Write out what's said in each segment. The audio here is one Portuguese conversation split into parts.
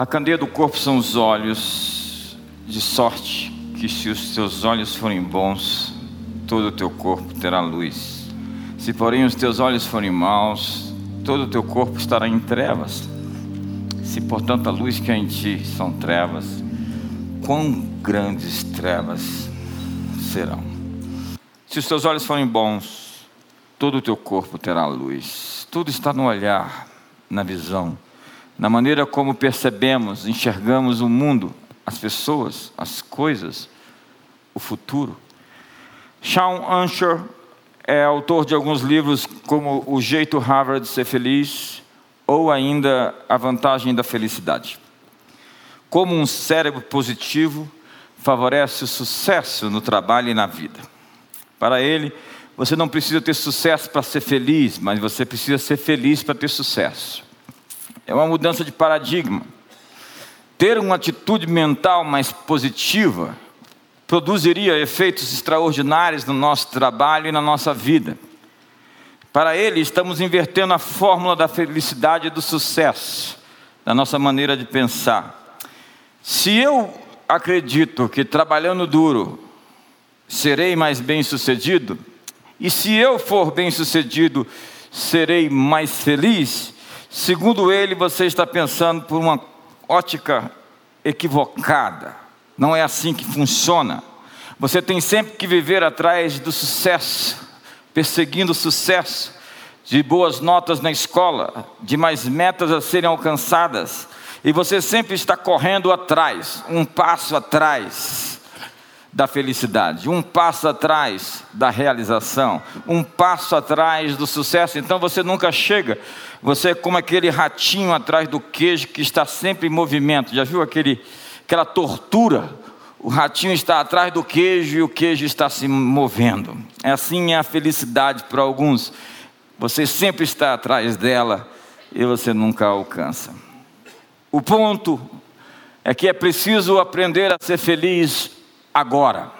A candeia do corpo são os olhos, de sorte que se os teus olhos forem bons, todo o teu corpo terá luz. Se porém os teus olhos forem maus, todo o teu corpo estará em trevas. Se portanto a luz que há em ti são trevas, quão grandes trevas serão. Se os teus olhos forem bons, todo o teu corpo terá luz. Tudo está no olhar, na visão na maneira como percebemos, enxergamos o mundo, as pessoas, as coisas, o futuro. Sean Unsher é autor de alguns livros como O Jeito Harvard de Ser Feliz ou ainda A Vantagem da Felicidade. Como um cérebro positivo favorece o sucesso no trabalho e na vida. Para ele, você não precisa ter sucesso para ser feliz, mas você precisa ser feliz para ter sucesso. É uma mudança de paradigma. Ter uma atitude mental mais positiva produziria efeitos extraordinários no nosso trabalho e na nossa vida. Para ele, estamos invertendo a fórmula da felicidade e do sucesso, da nossa maneira de pensar. Se eu acredito que trabalhando duro serei mais bem-sucedido, e se eu for bem-sucedido, serei mais feliz, Segundo ele, você está pensando por uma ótica equivocada. Não é assim que funciona. Você tem sempre que viver atrás do sucesso, perseguindo o sucesso, de boas notas na escola, de mais metas a serem alcançadas. E você sempre está correndo atrás, um passo atrás da felicidade, um passo atrás da realização, um passo atrás do sucesso. Então você nunca chega. Você é como aquele ratinho atrás do queijo que está sempre em movimento. Já viu aquele, aquela tortura? O ratinho está atrás do queijo e o queijo está se movendo. Assim é a felicidade para alguns. Você sempre está atrás dela e você nunca alcança. O ponto é que é preciso aprender a ser feliz agora.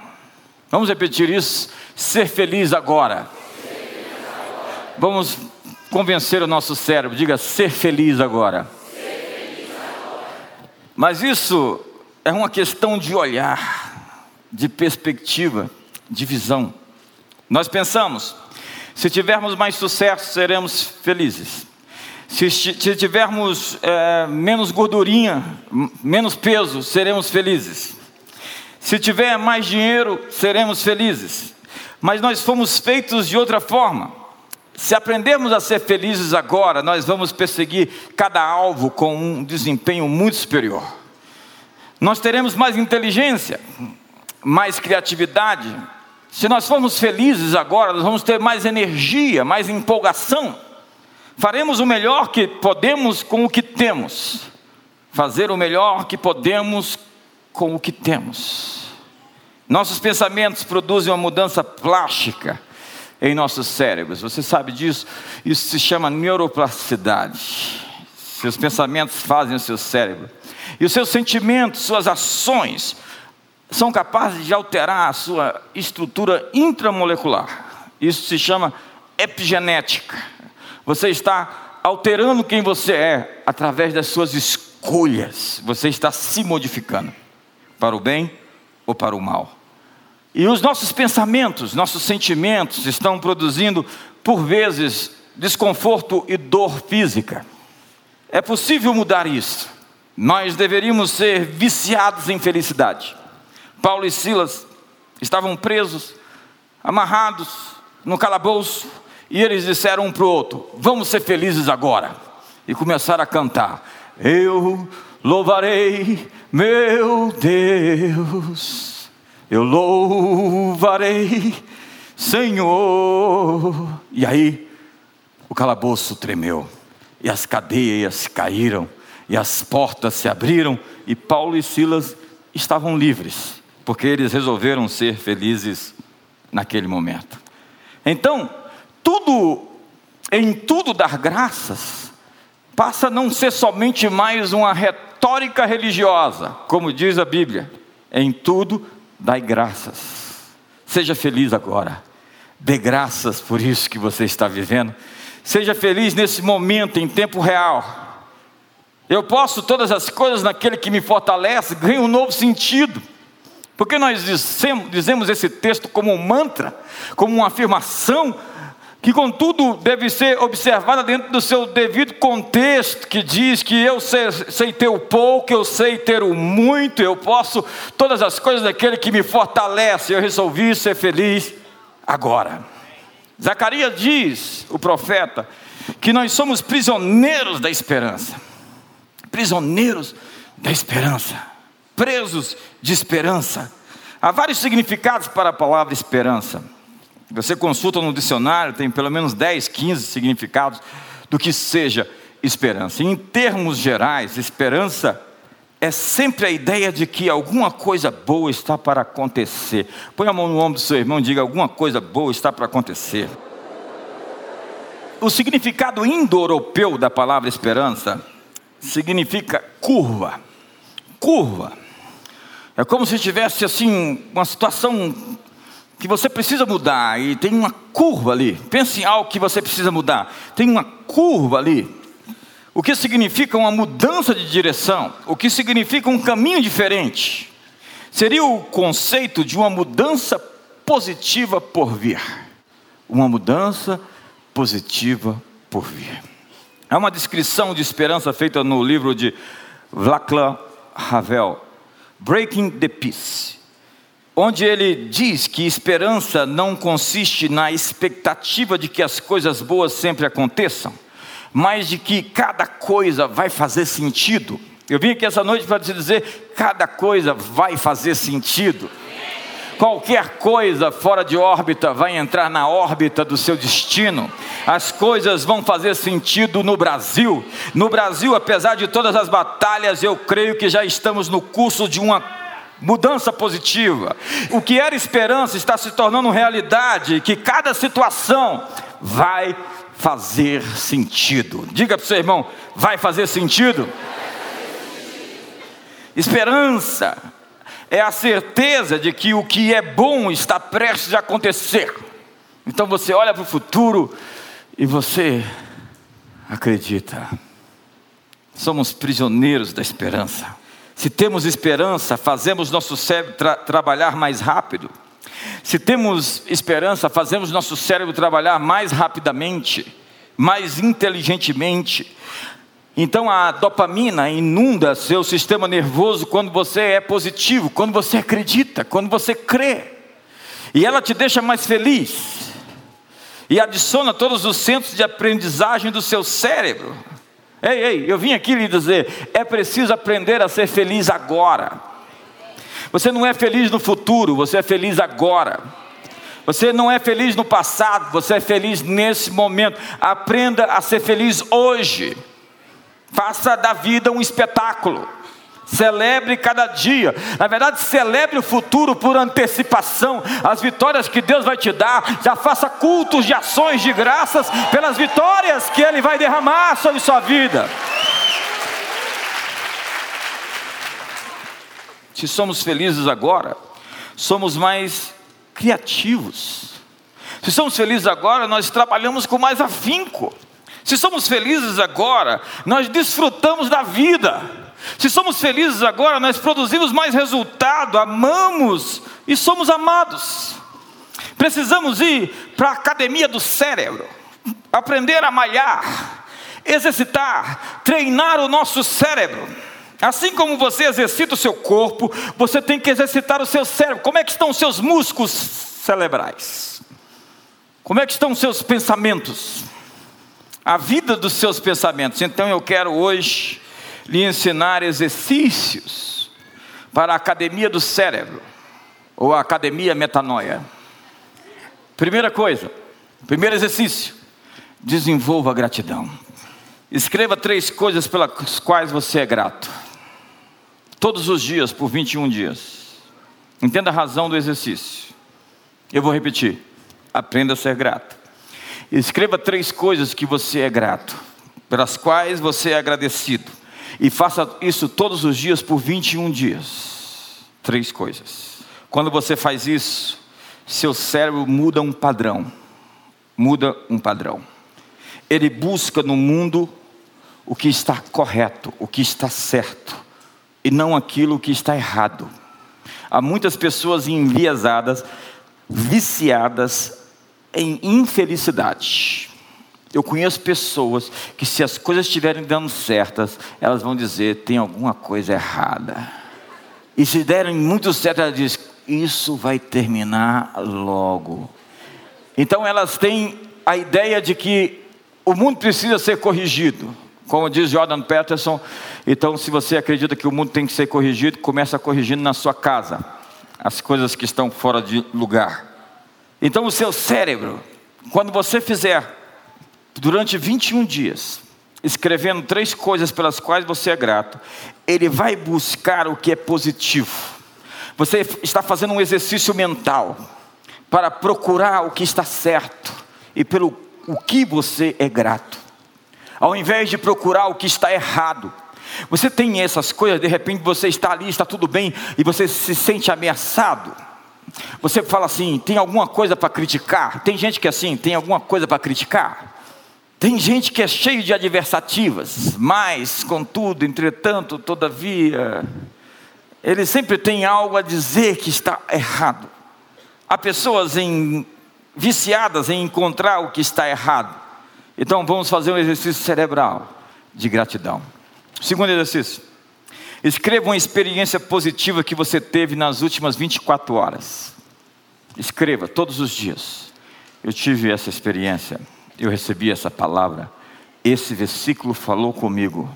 Vamos repetir isso? Ser feliz agora. Vamos convencer o nosso cérebro, diga ser feliz agora. Mas isso é uma questão de olhar, de perspectiva, de visão. Nós pensamos, se tivermos mais sucesso, seremos felizes. Se, se tivermos é, menos gordurinha, menos peso, seremos felizes. Se tiver mais dinheiro, seremos felizes. Mas nós fomos feitos de outra forma. Se aprendermos a ser felizes agora, nós vamos perseguir cada alvo com um desempenho muito superior. Nós teremos mais inteligência, mais criatividade. Se nós formos felizes agora, nós vamos ter mais energia, mais empolgação. Faremos o melhor que podemos com o que temos. Fazer o melhor que podemos com o que temos. Nossos pensamentos produzem uma mudança plástica em nossos cérebros. Você sabe disso? Isso se chama neuroplasticidade. Seus pensamentos fazem o seu cérebro. E os seus sentimentos, suas ações, são capazes de alterar a sua estrutura intramolecular. Isso se chama epigenética. Você está alterando quem você é através das suas escolhas. Você está se modificando para o bem ou para o mal. E os nossos pensamentos, nossos sentimentos estão produzindo, por vezes, desconforto e dor física. É possível mudar isso. Nós deveríamos ser viciados em felicidade. Paulo e Silas estavam presos, amarrados no calabouço, e eles disseram um para o outro: Vamos ser felizes agora. E começaram a cantar: Eu louvarei meu Deus, eu louvarei, Senhor. E aí, o calabouço tremeu, e as cadeias caíram, e as portas se abriram, e Paulo e Silas estavam livres, porque eles resolveram ser felizes naquele momento. Então, tudo, em tudo dar graças, passa a não ser somente mais uma retórica retórica religiosa, como diz a Bíblia, em tudo dai graças. Seja feliz agora. Dê graças por isso que você está vivendo. Seja feliz nesse momento, em tempo real. Eu posso todas as coisas naquele que me fortalece, ganha um novo sentido. Porque nós dizemos, dizemos esse texto como um mantra, como uma afirmação, que contudo deve ser observada dentro do seu devido contexto, que diz que eu sei, sei, ter o pouco, eu sei ter o muito, eu posso todas as coisas daquele que me fortalece, eu resolvi ser feliz agora. Zacarias diz, o profeta, que nós somos prisioneiros da esperança, prisioneiros da esperança, presos de esperança. Há vários significados para a palavra esperança. Você consulta no dicionário, tem pelo menos 10, 15 significados do que seja esperança. Em termos gerais, esperança é sempre a ideia de que alguma coisa boa está para acontecer. Põe a mão no ombro do seu irmão e diga: alguma coisa boa está para acontecer. O significado indo-europeu da palavra esperança significa curva. Curva. É como se tivesse assim uma situação que você precisa mudar e tem uma curva ali. Pense em algo que você precisa mudar. Tem uma curva ali. O que significa uma mudança de direção? O que significa um caminho diferente? Seria o conceito de uma mudança positiva por vir. Uma mudança positiva por vir. É uma descrição de esperança feita no livro de Václav Havel, Breaking the Peace onde ele diz que esperança não consiste na expectativa de que as coisas boas sempre aconteçam, mas de que cada coisa vai fazer sentido. Eu vim aqui essa noite para te dizer: cada coisa vai fazer sentido. Qualquer coisa fora de órbita vai entrar na órbita do seu destino. As coisas vão fazer sentido no Brasil. No Brasil, apesar de todas as batalhas, eu creio que já estamos no curso de uma mudança positiva. O que era esperança está se tornando realidade, que cada situação vai fazer sentido. Diga para o seu irmão, vai fazer sentido? Esperança é a certeza de que o que é bom está prestes a acontecer. Então você olha para o futuro e você acredita. Somos prisioneiros da esperança. Se temos esperança, fazemos nosso cérebro tra trabalhar mais rápido. Se temos esperança, fazemos nosso cérebro trabalhar mais rapidamente, mais inteligentemente. Então a dopamina inunda seu sistema nervoso quando você é positivo, quando você acredita, quando você crê. E ela te deixa mais feliz. E adiciona todos os centros de aprendizagem do seu cérebro. Ei, ei, eu vim aqui lhe dizer: é preciso aprender a ser feliz agora. Você não é feliz no futuro, você é feliz agora. Você não é feliz no passado, você é feliz nesse momento. Aprenda a ser feliz hoje. Faça da vida um espetáculo. Celebre cada dia. Na verdade, celebre o futuro por antecipação. As vitórias que Deus vai te dar. Já faça cultos de ações de graças pelas vitórias que Ele vai derramar sobre sua vida. Se somos felizes agora, somos mais criativos. Se somos felizes agora, nós trabalhamos com mais afinco. Se somos felizes agora, nós desfrutamos da vida. Se somos felizes agora, nós produzimos mais resultado, amamos e somos amados. Precisamos ir para a academia do cérebro, aprender a malhar, exercitar, treinar o nosso cérebro. Assim como você exercita o seu corpo, você tem que exercitar o seu cérebro. Como é que estão os seus músculos cerebrais? Como é que estão os seus pensamentos? A vida dos seus pensamentos. Então eu quero hoje lhe ensinar exercícios para a academia do cérebro, ou a academia metanoia. Primeira coisa, primeiro exercício, desenvolva a gratidão. Escreva três coisas pelas quais você é grato. Todos os dias, por 21 dias. Entenda a razão do exercício. Eu vou repetir. Aprenda a ser grato. Escreva três coisas que você é grato, pelas quais você é agradecido. E faça isso todos os dias por 21 dias. Três coisas. Quando você faz isso, seu cérebro muda um padrão. Muda um padrão. Ele busca no mundo o que está correto, o que está certo, e não aquilo que está errado. Há muitas pessoas enviesadas, viciadas em infelicidade. Eu conheço pessoas que, se as coisas estiverem dando certas, elas vão dizer: tem alguma coisa errada. E se derem muito certo, elas dizem: isso vai terminar logo. Então elas têm a ideia de que o mundo precisa ser corrigido. Como diz Jordan Peterson, então se você acredita que o mundo tem que ser corrigido, começa corrigindo na sua casa as coisas que estão fora de lugar. Então o seu cérebro, quando você fizer durante 21 dias, escrevendo três coisas pelas quais você é grato, ele vai buscar o que é positivo. Você está fazendo um exercício mental para procurar o que está certo e pelo o que você é grato. Ao invés de procurar o que está errado, você tem essas coisas, de repente você está ali, está tudo bem e você se sente ameaçado. Você fala assim: tem alguma coisa para criticar? Tem gente que é assim, tem alguma coisa para criticar? Tem gente que é cheio de adversativas, mas, contudo, entretanto, todavia, ele sempre tem algo a dizer que está errado. Há pessoas em, viciadas em encontrar o que está errado. Então vamos fazer um exercício cerebral de gratidão. Segundo exercício. Escreva uma experiência positiva que você teve nas últimas 24 horas. Escreva todos os dias. Eu tive essa experiência, eu recebi essa palavra, esse versículo falou comigo.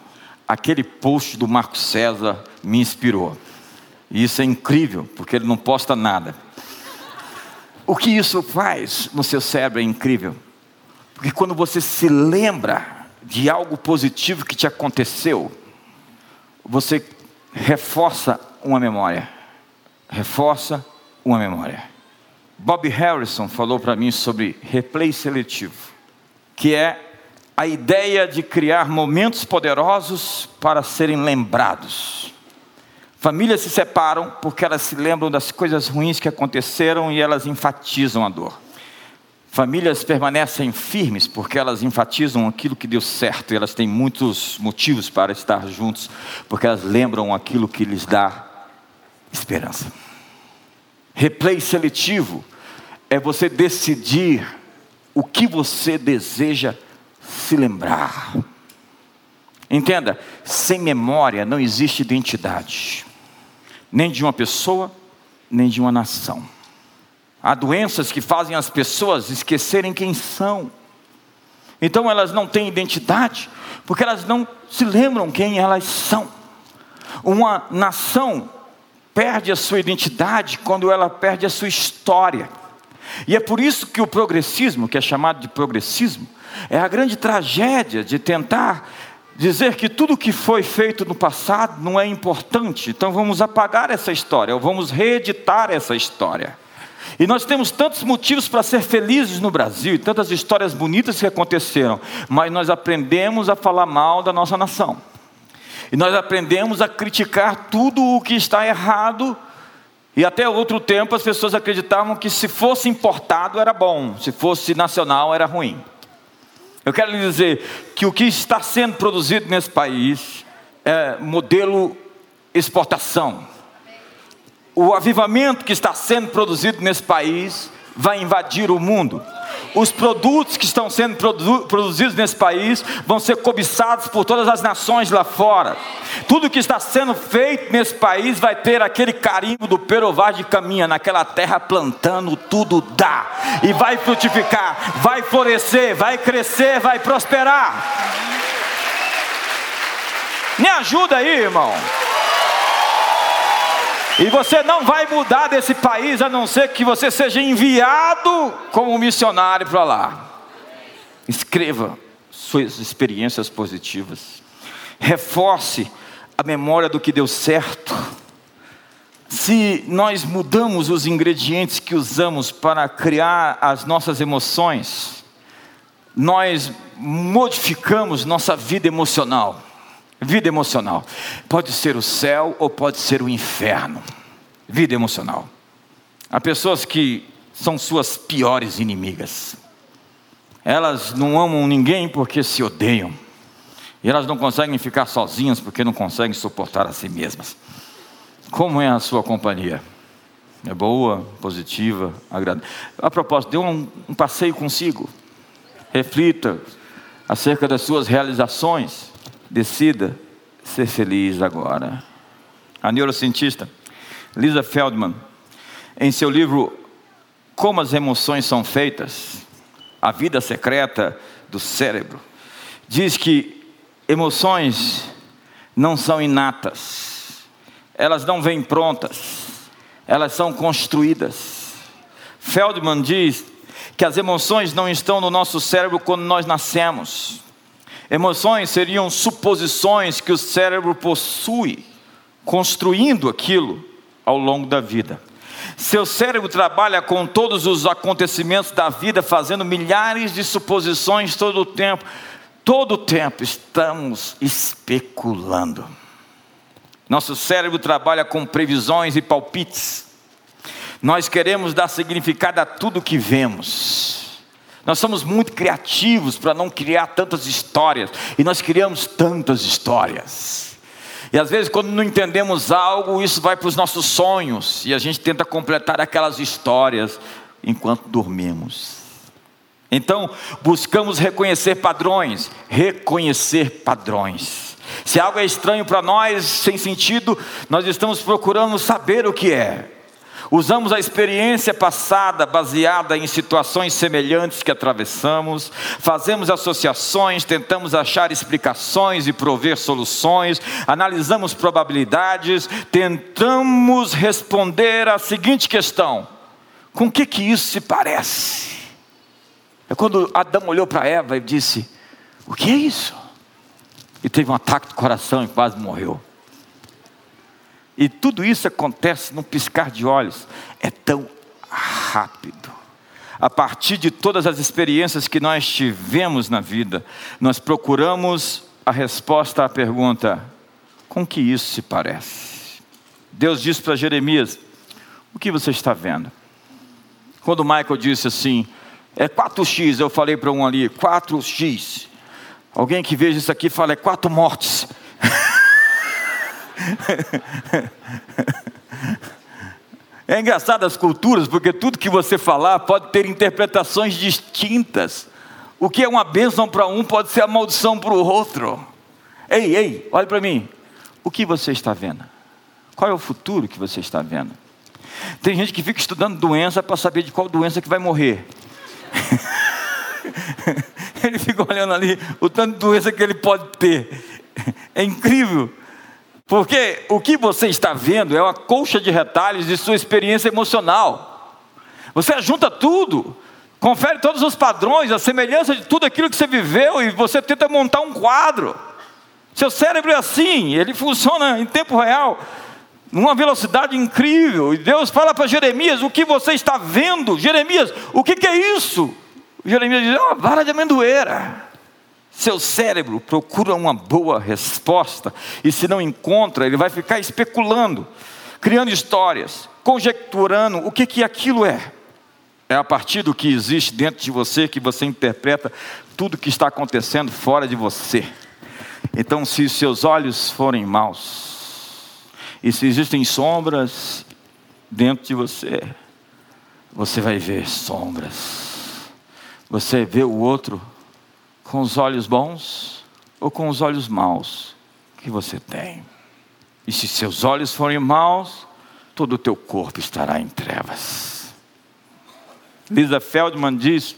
Aquele post do Marco César me inspirou. E isso é incrível, porque ele não posta nada. O que isso faz no seu cérebro é incrível. Porque quando você se lembra de algo positivo que te aconteceu, você reforça uma memória. Reforça uma memória. Bob Harrison falou para mim sobre replay seletivo, que é a ideia de criar momentos poderosos para serem lembrados. Famílias se separam porque elas se lembram das coisas ruins que aconteceram e elas enfatizam a dor. Famílias permanecem firmes porque elas enfatizam aquilo que deu certo e elas têm muitos motivos para estar juntos, porque elas lembram aquilo que lhes dá esperança. Replay seletivo é você decidir o que você deseja se lembrar. Entenda, sem memória não existe identidade, nem de uma pessoa, nem de uma nação. Há doenças que fazem as pessoas esquecerem quem são. Então elas não têm identidade, porque elas não se lembram quem elas são. Uma nação perde a sua identidade quando ela perde a sua história. E é por isso que o progressismo, que é chamado de progressismo, é a grande tragédia de tentar dizer que tudo que foi feito no passado não é importante. Então vamos apagar essa história, ou vamos reeditar essa história. E nós temos tantos motivos para ser felizes no Brasil, e tantas histórias bonitas que aconteceram, mas nós aprendemos a falar mal da nossa nação. E nós aprendemos a criticar tudo o que está errado. E até outro tempo as pessoas acreditavam que se fosse importado era bom, se fosse nacional era ruim. Eu quero lhe dizer que o que está sendo produzido nesse país é modelo exportação o avivamento que está sendo produzido nesse país vai invadir o mundo. Os produtos que estão sendo produ produzidos nesse país vão ser cobiçados por todas as nações lá fora. Tudo que está sendo feito nesse país vai ter aquele carimbo do perovar de caminha naquela terra plantando, tudo dá e vai frutificar, vai florescer, vai crescer, vai prosperar. Me ajuda aí, irmão. E você não vai mudar desse país a não ser que você seja enviado como missionário para lá. Escreva suas experiências positivas. Reforce a memória do que deu certo. Se nós mudamos os ingredientes que usamos para criar as nossas emoções, nós modificamos nossa vida emocional. Vida emocional. Pode ser o céu ou pode ser o inferno. Vida emocional. Há pessoas que são suas piores inimigas. Elas não amam ninguém porque se odeiam. E elas não conseguem ficar sozinhas porque não conseguem suportar a si mesmas. Como é a sua companhia? É boa, positiva, agradável. A propósito, dê um, um passeio consigo. Reflita acerca das suas realizações. Decida ser feliz agora. A neurocientista Lisa Feldman, em seu livro Como as Emoções São Feitas, A Vida Secreta do Cérebro, diz que emoções não são inatas, elas não vêm prontas, elas são construídas. Feldman diz que as emoções não estão no nosso cérebro quando nós nascemos. Emoções seriam suposições que o cérebro possui, construindo aquilo ao longo da vida. Seu cérebro trabalha com todos os acontecimentos da vida, fazendo milhares de suposições todo o tempo. Todo o tempo estamos especulando. Nosso cérebro trabalha com previsões e palpites. Nós queremos dar significado a tudo que vemos. Nós somos muito criativos para não criar tantas histórias, e nós criamos tantas histórias. E às vezes, quando não entendemos algo, isso vai para os nossos sonhos, e a gente tenta completar aquelas histórias enquanto dormimos. Então, buscamos reconhecer padrões, reconhecer padrões. Se algo é estranho para nós, sem sentido, nós estamos procurando saber o que é. Usamos a experiência passada baseada em situações semelhantes que atravessamos, fazemos associações, tentamos achar explicações e prover soluções, analisamos probabilidades, tentamos responder à seguinte questão: com que que isso se parece? É quando Adão olhou para Eva e disse: O que é isso? E teve um ataque do coração e quase morreu. E tudo isso acontece num piscar de olhos. É tão rápido. A partir de todas as experiências que nós tivemos na vida, nós procuramos a resposta à pergunta: com que isso se parece? Deus disse para Jeremias: O que você está vendo? Quando Michael disse assim: É 4x, eu falei para um ali: 4x. Alguém que veja isso aqui fala: É quatro mortes. É engraçado as culturas, porque tudo que você falar pode ter interpretações distintas. O que é uma bênção para um pode ser a maldição para o outro. Ei, ei, olhe para mim. O que você está vendo? Qual é o futuro que você está vendo? Tem gente que fica estudando doença para saber de qual doença que vai morrer. ele fica olhando ali o tanto de doença que ele pode ter. É incrível. Porque o que você está vendo é uma colcha de retalhos de sua experiência emocional. Você junta tudo, confere todos os padrões, a semelhança de tudo aquilo que você viveu e você tenta montar um quadro. Seu cérebro é assim, ele funciona em tempo real, numa velocidade incrível. E Deus fala para Jeremias: O que você está vendo? Jeremias, o que, que é isso? Jeremias diz: É uma vara de amendoeira. Seu cérebro procura uma boa resposta e se não encontra, ele vai ficar especulando, criando histórias, conjecturando o que, que aquilo é. É a partir do que existe dentro de você que você interpreta tudo que está acontecendo fora de você. Então, se seus olhos forem maus, e se existem sombras dentro de você, você vai ver sombras. Você vê o outro com os olhos bons ou com os olhos maus que você tem. E se seus olhos forem maus, todo o teu corpo estará em trevas. Lisa Feldman diz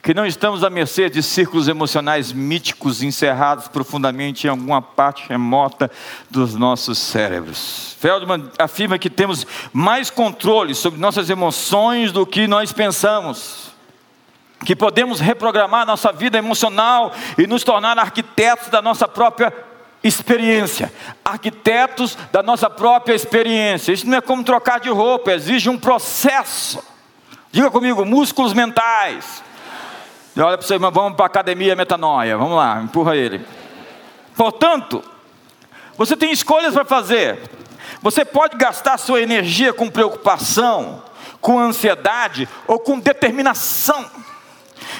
que não estamos à mercê de círculos emocionais míticos encerrados profundamente em alguma parte remota dos nossos cérebros. Feldman afirma que temos mais controle sobre nossas emoções do que nós pensamos que podemos reprogramar nossa vida emocional e nos tornar arquitetos da nossa própria experiência, arquitetos da nossa própria experiência. Isso não é como trocar de roupa, exige um processo. Diga comigo, músculos mentais. Olha para você, vamos para a academia metanoia. Vamos lá, empurra ele. Portanto, você tem escolhas para fazer. Você pode gastar sua energia com preocupação, com ansiedade ou com determinação.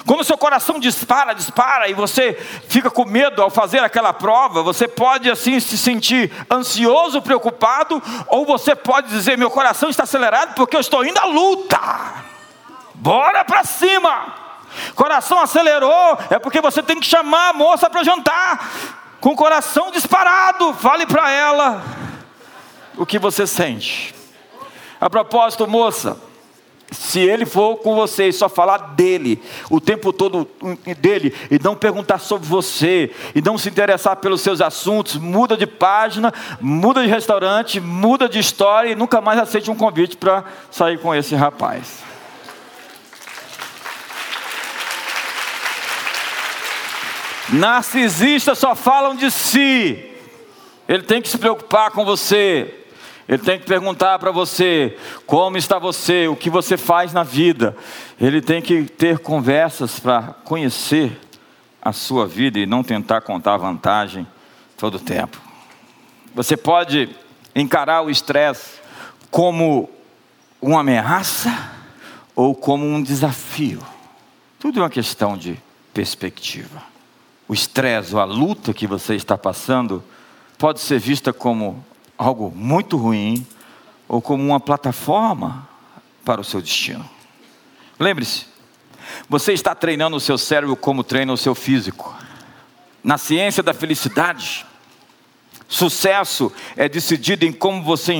Quando seu coração dispara, dispara e você fica com medo ao fazer aquela prova, você pode assim se sentir ansioso, preocupado, ou você pode dizer: meu coração está acelerado porque eu estou indo à luta. Bora para cima! Coração acelerou, é porque você tem que chamar a moça para jantar. Com o coração disparado, fale para ela o que você sente. A propósito, moça, se ele for com você e só falar dele, o tempo todo dele, e não perguntar sobre você, e não se interessar pelos seus assuntos, muda de página, muda de restaurante, muda de história e nunca mais aceite um convite para sair com esse rapaz. Narcisistas só falam de si. Ele tem que se preocupar com você. Ele tem que perguntar para você como está você, o que você faz na vida. Ele tem que ter conversas para conhecer a sua vida e não tentar contar vantagem todo o tempo. Você pode encarar o estresse como uma ameaça ou como um desafio. Tudo é uma questão de perspectiva. O estresse ou a luta que você está passando pode ser vista como algo muito ruim ou como uma plataforma para o seu destino. Lembre-se, você está treinando o seu cérebro como treina o seu físico. Na ciência da felicidade, sucesso é decidido em como você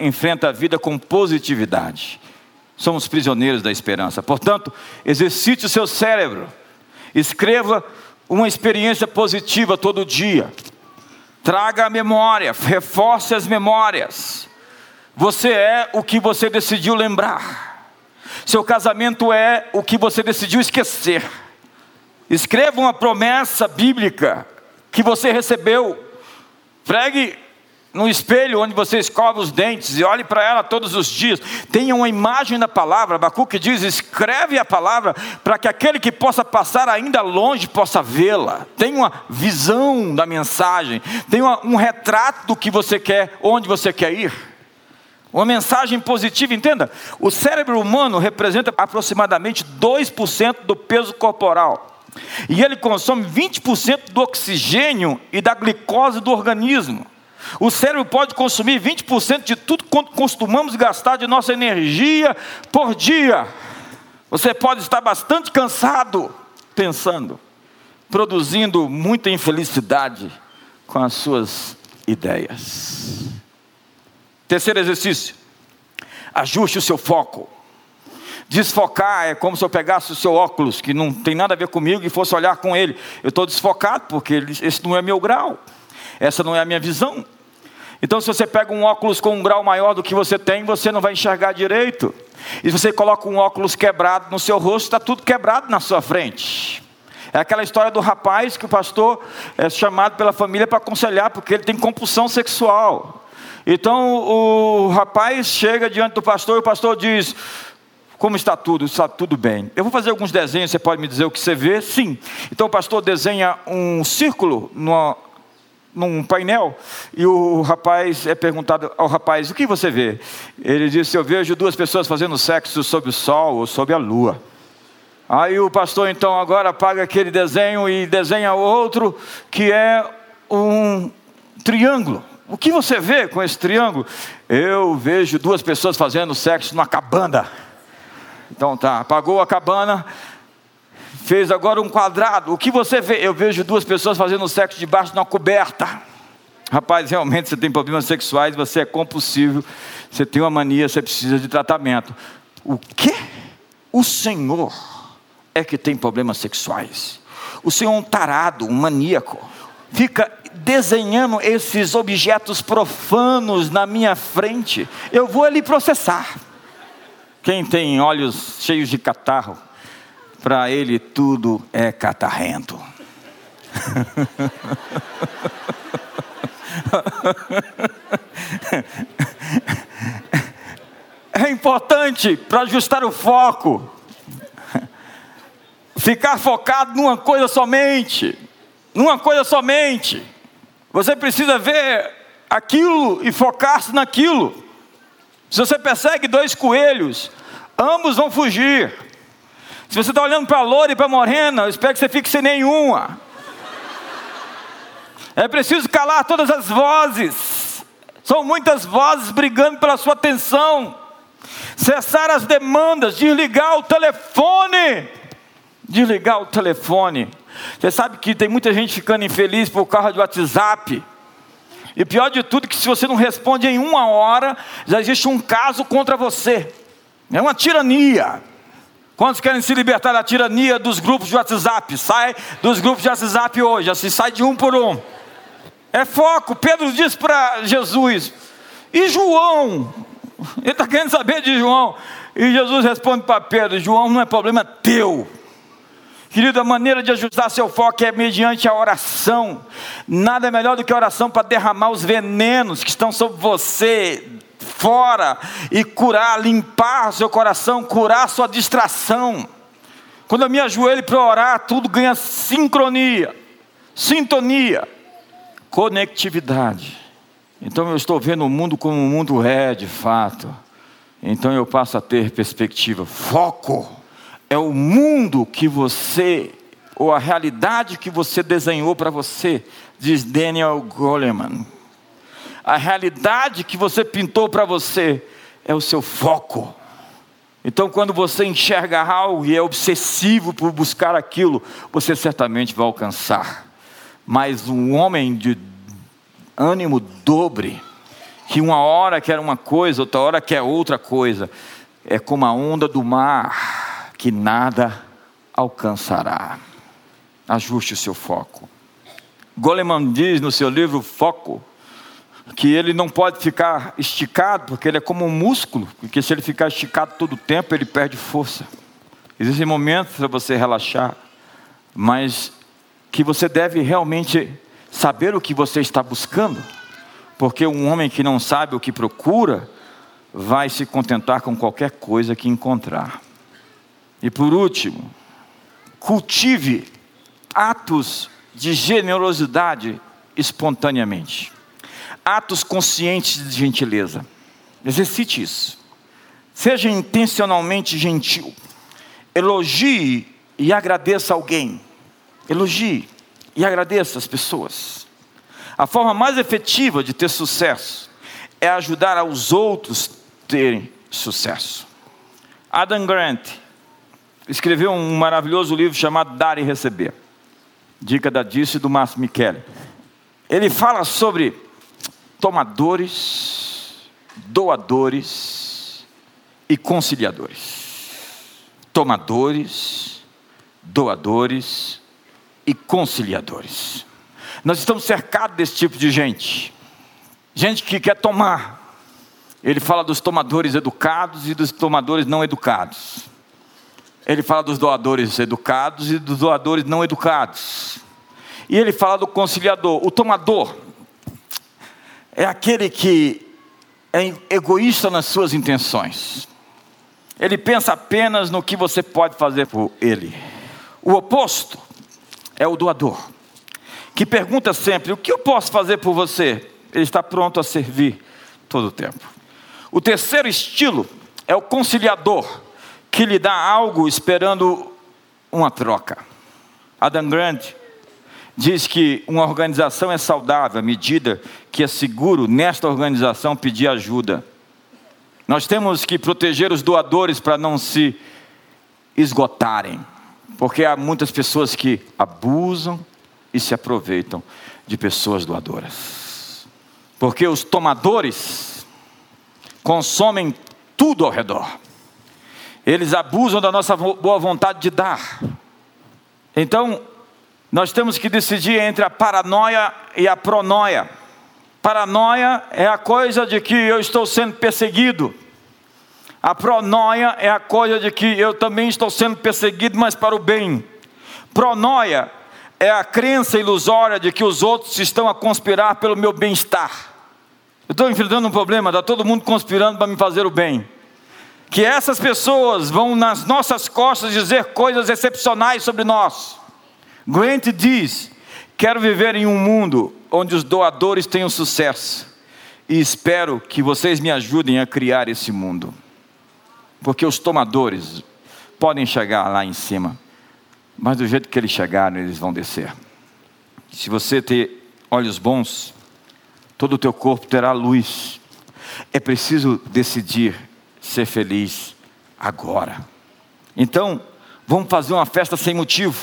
enfrenta a vida com positividade. Somos prisioneiros da esperança. Portanto, exercite o seu cérebro. Escreva uma experiência positiva todo dia. Traga a memória, reforce as memórias. Você é o que você decidiu lembrar. Seu casamento é o que você decidiu esquecer. Escreva uma promessa bíblica que você recebeu. Pregue no espelho onde você escova os dentes e olhe para ela todos os dias. Tenha uma imagem da palavra. Abacuque diz: escreve a palavra para que aquele que possa passar ainda longe possa vê-la. Tenha uma visão da mensagem. Tenha um retrato do que você quer, onde você quer ir. Uma mensagem positiva, entenda. O cérebro humano representa aproximadamente 2% do peso corporal. E ele consome 20% do oxigênio e da glicose do organismo. O cérebro pode consumir 20% de tudo quanto costumamos gastar de nossa energia por dia. Você pode estar bastante cansado pensando, produzindo muita infelicidade com as suas ideias. Terceiro exercício: ajuste o seu foco. Desfocar é como se eu pegasse o seu óculos, que não tem nada a ver comigo, e fosse olhar com ele. Eu estou desfocado, porque esse não é meu grau, essa não é a minha visão. Então, se você pega um óculos com um grau maior do que você tem, você não vai enxergar direito. E se você coloca um óculos quebrado no seu rosto, está tudo quebrado na sua frente. É aquela história do rapaz que o pastor é chamado pela família para aconselhar, porque ele tem compulsão sexual. Então o rapaz chega diante do pastor e o pastor diz: Como está tudo? Está tudo bem. Eu vou fazer alguns desenhos, você pode me dizer o que você vê? Sim. Então o pastor desenha um círculo numa, num painel e o rapaz é perguntado ao rapaz: O que você vê? Ele disse: Eu vejo duas pessoas fazendo sexo sob o sol ou sob a lua. Aí o pastor então agora apaga aquele desenho e desenha outro que é um triângulo. O que você vê com esse triângulo? Eu vejo duas pessoas fazendo sexo numa cabana. Então tá, apagou a cabana, fez agora um quadrado. O que você vê? Eu vejo duas pessoas fazendo sexo debaixo de uma coberta. Rapaz, realmente você tem problemas sexuais, você é compulsivo, você tem uma mania, você precisa de tratamento. O que? O Senhor é que tem problemas sexuais. O Senhor é um tarado, um maníaco. Fica desenhando esses objetos profanos na minha frente. Eu vou ali processar. Quem tem olhos cheios de catarro, para ele tudo é catarrento. É importante para ajustar o foco, ficar focado numa coisa somente, numa coisa somente. Você precisa ver aquilo e focar-se naquilo. Se você persegue dois coelhos, ambos vão fugir. Se você está olhando para a loura e para a morena, eu espero que você fique sem nenhuma. É preciso calar todas as vozes. São muitas vozes brigando pela sua atenção. Cessar as demandas, desligar o telefone. Desligar o telefone. Você sabe que tem muita gente ficando infeliz por causa de WhatsApp. E pior de tudo, que se você não responde em uma hora, já existe um caso contra você. É uma tirania. Quantos querem se libertar da tirania dos grupos de WhatsApp? Sai dos grupos de WhatsApp hoje, assim, sai de um por um. É foco. Pedro diz para Jesus: E João? Ele está querendo saber de João. E Jesus responde para Pedro: João não é problema teu. Querido, a maneira de ajustar seu foco é mediante a oração. Nada é melhor do que a oração para derramar os venenos que estão sobre você, fora, e curar, limpar seu coração, curar sua distração. Quando eu me ajoelho para orar, tudo ganha sincronia, sintonia, conectividade. Então eu estou vendo o mundo como o mundo é de fato. Então eu passo a ter perspectiva, foco é o mundo que você, ou a realidade que você desenhou para você, diz Daniel Goleman. A realidade que você pintou para você é o seu foco. Então, quando você enxerga algo e é obsessivo por buscar aquilo, você certamente vai alcançar. Mas um homem de ânimo dobre, que uma hora quer uma coisa, outra hora quer outra coisa, é como a onda do mar que nada alcançará. Ajuste o seu foco. Goleman diz no seu livro Foco que ele não pode ficar esticado, porque ele é como um músculo, porque se ele ficar esticado todo o tempo, ele perde força. Existem momentos para você relaxar, mas que você deve realmente saber o que você está buscando, porque um homem que não sabe o que procura, vai se contentar com qualquer coisa que encontrar. E por último, cultive atos de generosidade espontaneamente, atos conscientes de gentileza. Exercite isso. Seja intencionalmente gentil. Elogie e agradeça alguém. Elogie e agradeça as pessoas. A forma mais efetiva de ter sucesso é ajudar aos outros terem sucesso. Adam Grant escreveu um maravilhoso livro chamado Dar e Receber. Dica da Dice do Márcio Michele. Ele fala sobre tomadores, doadores e conciliadores. Tomadores, doadores e conciliadores. Nós estamos cercados desse tipo de gente. Gente que quer tomar. Ele fala dos tomadores educados e dos tomadores não educados. Ele fala dos doadores educados e dos doadores não educados. E ele fala do conciliador. O tomador é aquele que é egoísta nas suas intenções. Ele pensa apenas no que você pode fazer por ele. O oposto é o doador, que pergunta sempre: o que eu posso fazer por você? Ele está pronto a servir todo o tempo. O terceiro estilo é o conciliador que lhe dá algo esperando uma troca. Adam Grant diz que uma organização é saudável à medida que é seguro nesta organização pedir ajuda. Nós temos que proteger os doadores para não se esgotarem, porque há muitas pessoas que abusam e se aproveitam de pessoas doadoras. Porque os tomadores consomem tudo ao redor. Eles abusam da nossa boa vontade de dar. Então, nós temos que decidir entre a paranoia e a pronoia. Paranoia é a coisa de que eu estou sendo perseguido. A pronoia é a coisa de que eu também estou sendo perseguido, mas para o bem. Pronoia é a crença ilusória de que os outros estão a conspirar pelo meu bem-estar. Eu estou enfrentando um problema, está todo mundo conspirando para me fazer o bem que essas pessoas vão nas nossas costas dizer coisas excepcionais sobre nós. Grant diz: Quero viver em um mundo onde os doadores tenham sucesso, e espero que vocês me ajudem a criar esse mundo, porque os tomadores podem chegar lá em cima, mas do jeito que eles chegaram, eles vão descer. Se você ter olhos bons, todo o teu corpo terá luz. É preciso decidir ser feliz agora. Então, vamos fazer uma festa sem motivo,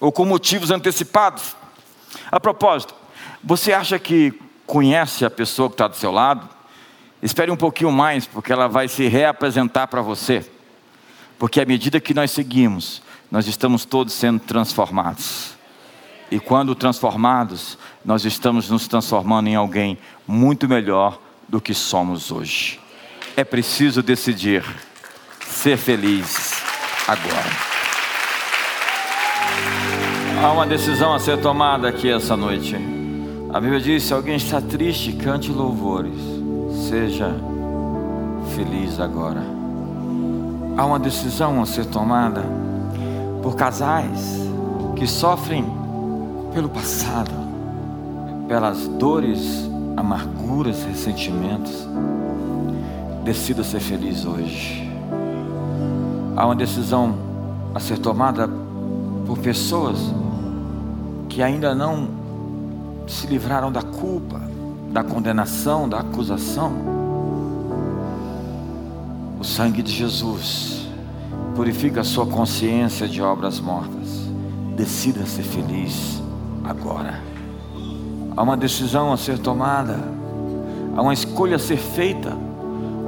ou com motivos antecipados. A propósito, você acha que conhece a pessoa que está do seu lado? Espere um pouquinho mais, porque ela vai se reapresentar para você. Porque à medida que nós seguimos, nós estamos todos sendo transformados. E quando transformados, nós estamos nos transformando em alguém muito melhor do que somos hoje. É preciso decidir ser feliz agora. Há uma decisão a ser tomada aqui essa noite. A Bíblia diz: se alguém está triste, cante louvores. Seja feliz agora. Há uma decisão a ser tomada por casais que sofrem pelo passado, pelas dores, amarguras, ressentimentos. Decida ser feliz hoje. Há uma decisão a ser tomada por pessoas que ainda não se livraram da culpa, da condenação, da acusação. O sangue de Jesus purifica a sua consciência de obras mortas. Decida ser feliz agora. Há uma decisão a ser tomada, há uma escolha a ser feita.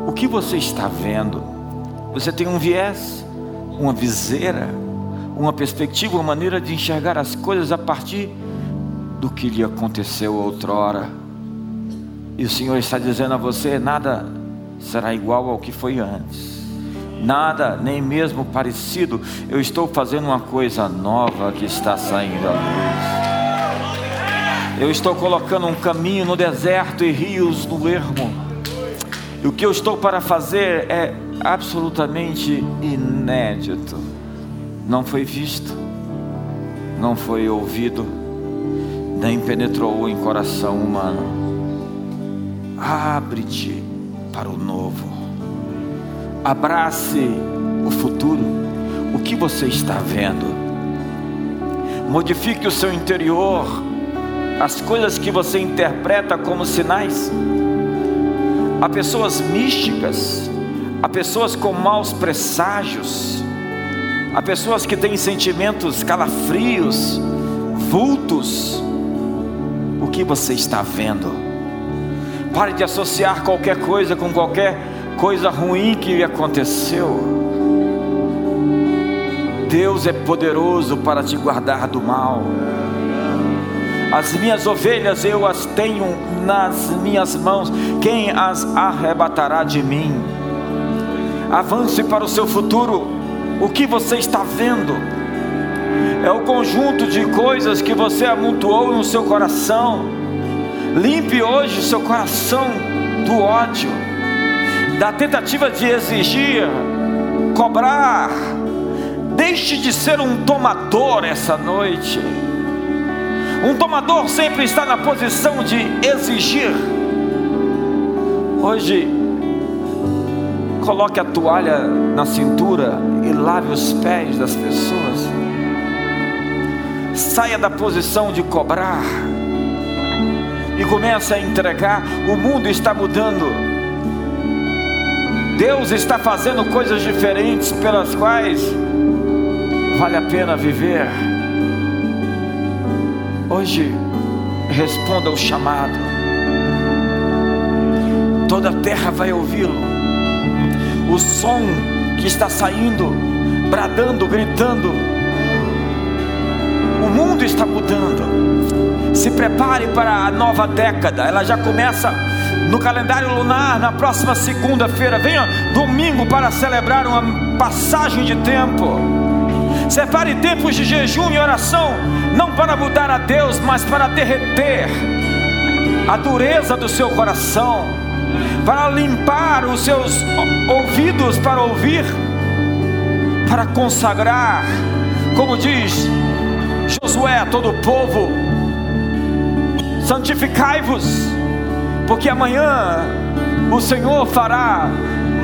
O que você está vendo? Você tem um viés, uma viseira, uma perspectiva, uma maneira de enxergar as coisas a partir do que lhe aconteceu outrora. E o Senhor está dizendo a você: nada será igual ao que foi antes, nada, nem mesmo parecido. Eu estou fazendo uma coisa nova que está saindo à luz. Eu estou colocando um caminho no deserto e rios no ermo. E o que eu estou para fazer é absolutamente inédito. Não foi visto, não foi ouvido, nem penetrou em coração humano. Abre-te para o novo. Abrace o futuro. O que você está vendo? Modifique o seu interior as coisas que você interpreta como sinais. Há pessoas místicas, há pessoas com maus presságios, há pessoas que têm sentimentos calafrios, vultos. O que você está vendo? Pare de associar qualquer coisa com qualquer coisa ruim que lhe aconteceu. Deus é poderoso para te guardar do mal. As minhas ovelhas eu as tenho nas minhas mãos, quem as arrebatará de mim? Avance para o seu futuro, o que você está vendo? É o conjunto de coisas que você amontoou no seu coração. Limpe hoje o seu coração do ódio, da tentativa de exigir, cobrar. Deixe de ser um tomador essa noite. Um tomador sempre está na posição de exigir. Hoje, coloque a toalha na cintura e lave os pés das pessoas. Saia da posição de cobrar e comece a entregar. O mundo está mudando. Deus está fazendo coisas diferentes pelas quais vale a pena viver. Hoje, responda ao chamado. Toda a terra vai ouvi-lo. O som que está saindo, bradando, gritando. Mundo está mudando. Se prepare para a nova década. Ela já começa no calendário lunar na próxima segunda-feira. Venha domingo para celebrar uma passagem de tempo. Separe tempos de jejum e oração, não para mudar a Deus, mas para derreter a dureza do seu coração, para limpar os seus ouvidos para ouvir, para consagrar, como diz Josué a todo o povo: santificai-vos, porque amanhã o Senhor fará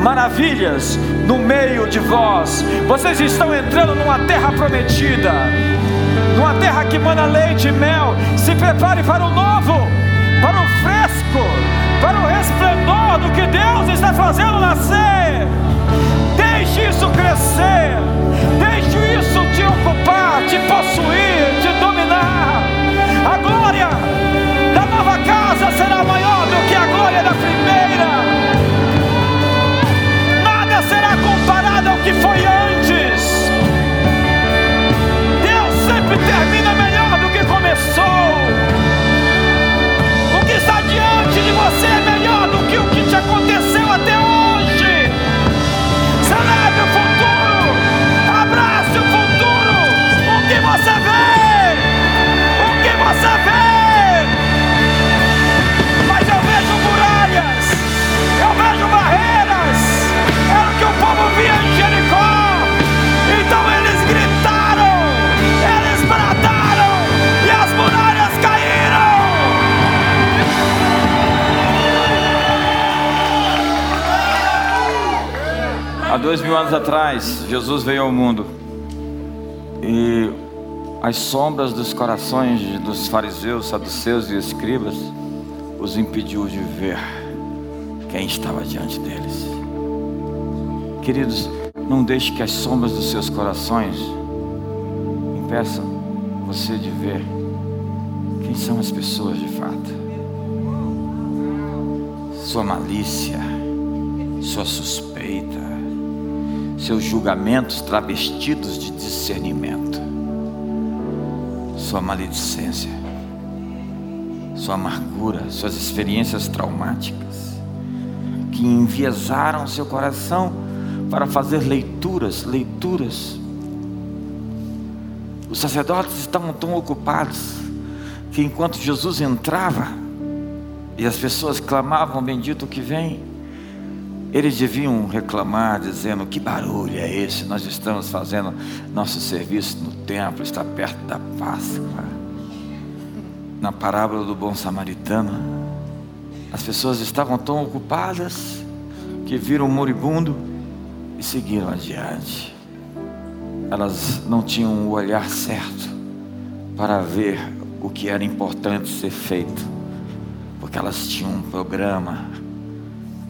maravilhas no meio de vós. Vocês estão entrando numa terra prometida, numa terra que manda leite e mel. Se prepare para o novo, para o fresco, para o resplendor do que Deus está fazendo nascer. Deixe isso crescer, deixe isso te ocupar, te possuir, te dominar. A glória da nova casa será maior do que a glória da primeira. Nada será comparado ao que foi antes. Deus sempre termina melhor do que começou. O que está diante de você dois mil anos atrás, Jesus veio ao mundo e as sombras dos corações dos fariseus, saduceus e escribas os impediu de ver quem estava diante deles. Queridos, não deixe que as sombras dos seus corações impeçam você de ver quem são as pessoas de fato. Sua malícia, sua suspeita, seus julgamentos travestidos de discernimento, sua maledicência, sua amargura, suas experiências traumáticas, que enviesaram seu coração para fazer leituras, leituras. Os sacerdotes estavam tão ocupados que enquanto Jesus entrava e as pessoas clamavam: Bendito que vem, eles deviam reclamar, dizendo: Que barulho é esse? Nós estamos fazendo nosso serviço no templo, está perto da Páscoa. Na parábola do bom samaritano, as pessoas estavam tão ocupadas que viram o moribundo e seguiram adiante. Elas não tinham o olhar certo para ver o que era importante ser feito, porque elas tinham um programa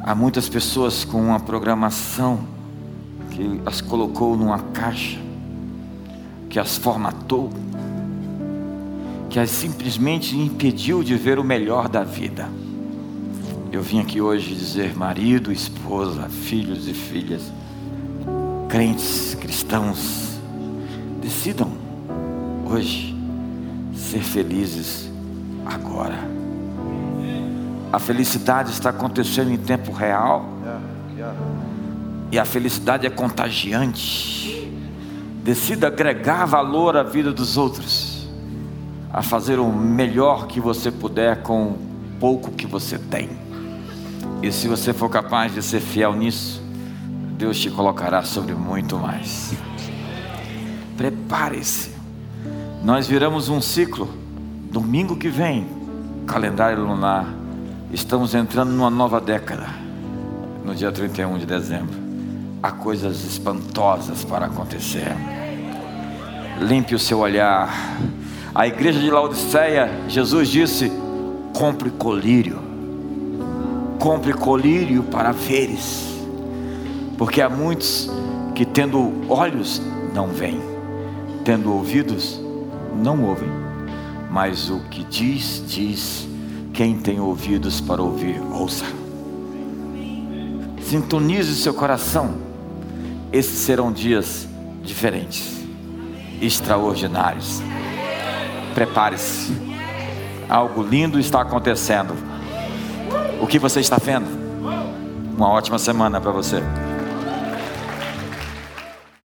Há muitas pessoas com uma programação que as colocou numa caixa, que as formatou, que as simplesmente impediu de ver o melhor da vida. Eu vim aqui hoje dizer: marido, esposa, filhos e filhas, crentes, cristãos, decidam hoje ser felizes agora. A felicidade está acontecendo em tempo real. E a felicidade é contagiante. Decida agregar valor à vida dos outros, a fazer o melhor que você puder com o pouco que você tem. E se você for capaz de ser fiel nisso, Deus te colocará sobre muito mais. Prepare-se. Nós viramos um ciclo. Domingo que vem, calendário lunar Estamos entrando numa nova década, no dia 31 de dezembro. Há coisas espantosas para acontecer. Limpe o seu olhar. A igreja de Laodiceia, Jesus disse: compre colírio, compre colírio para veres, porque há muitos que, tendo olhos, não veem, tendo ouvidos, não ouvem, mas o que diz, diz quem tem ouvidos para ouvir, ouça. Sintonize seu coração. Esses serão dias diferentes, extraordinários. Prepare-se. Algo lindo está acontecendo. O que você está vendo? Uma ótima semana para você.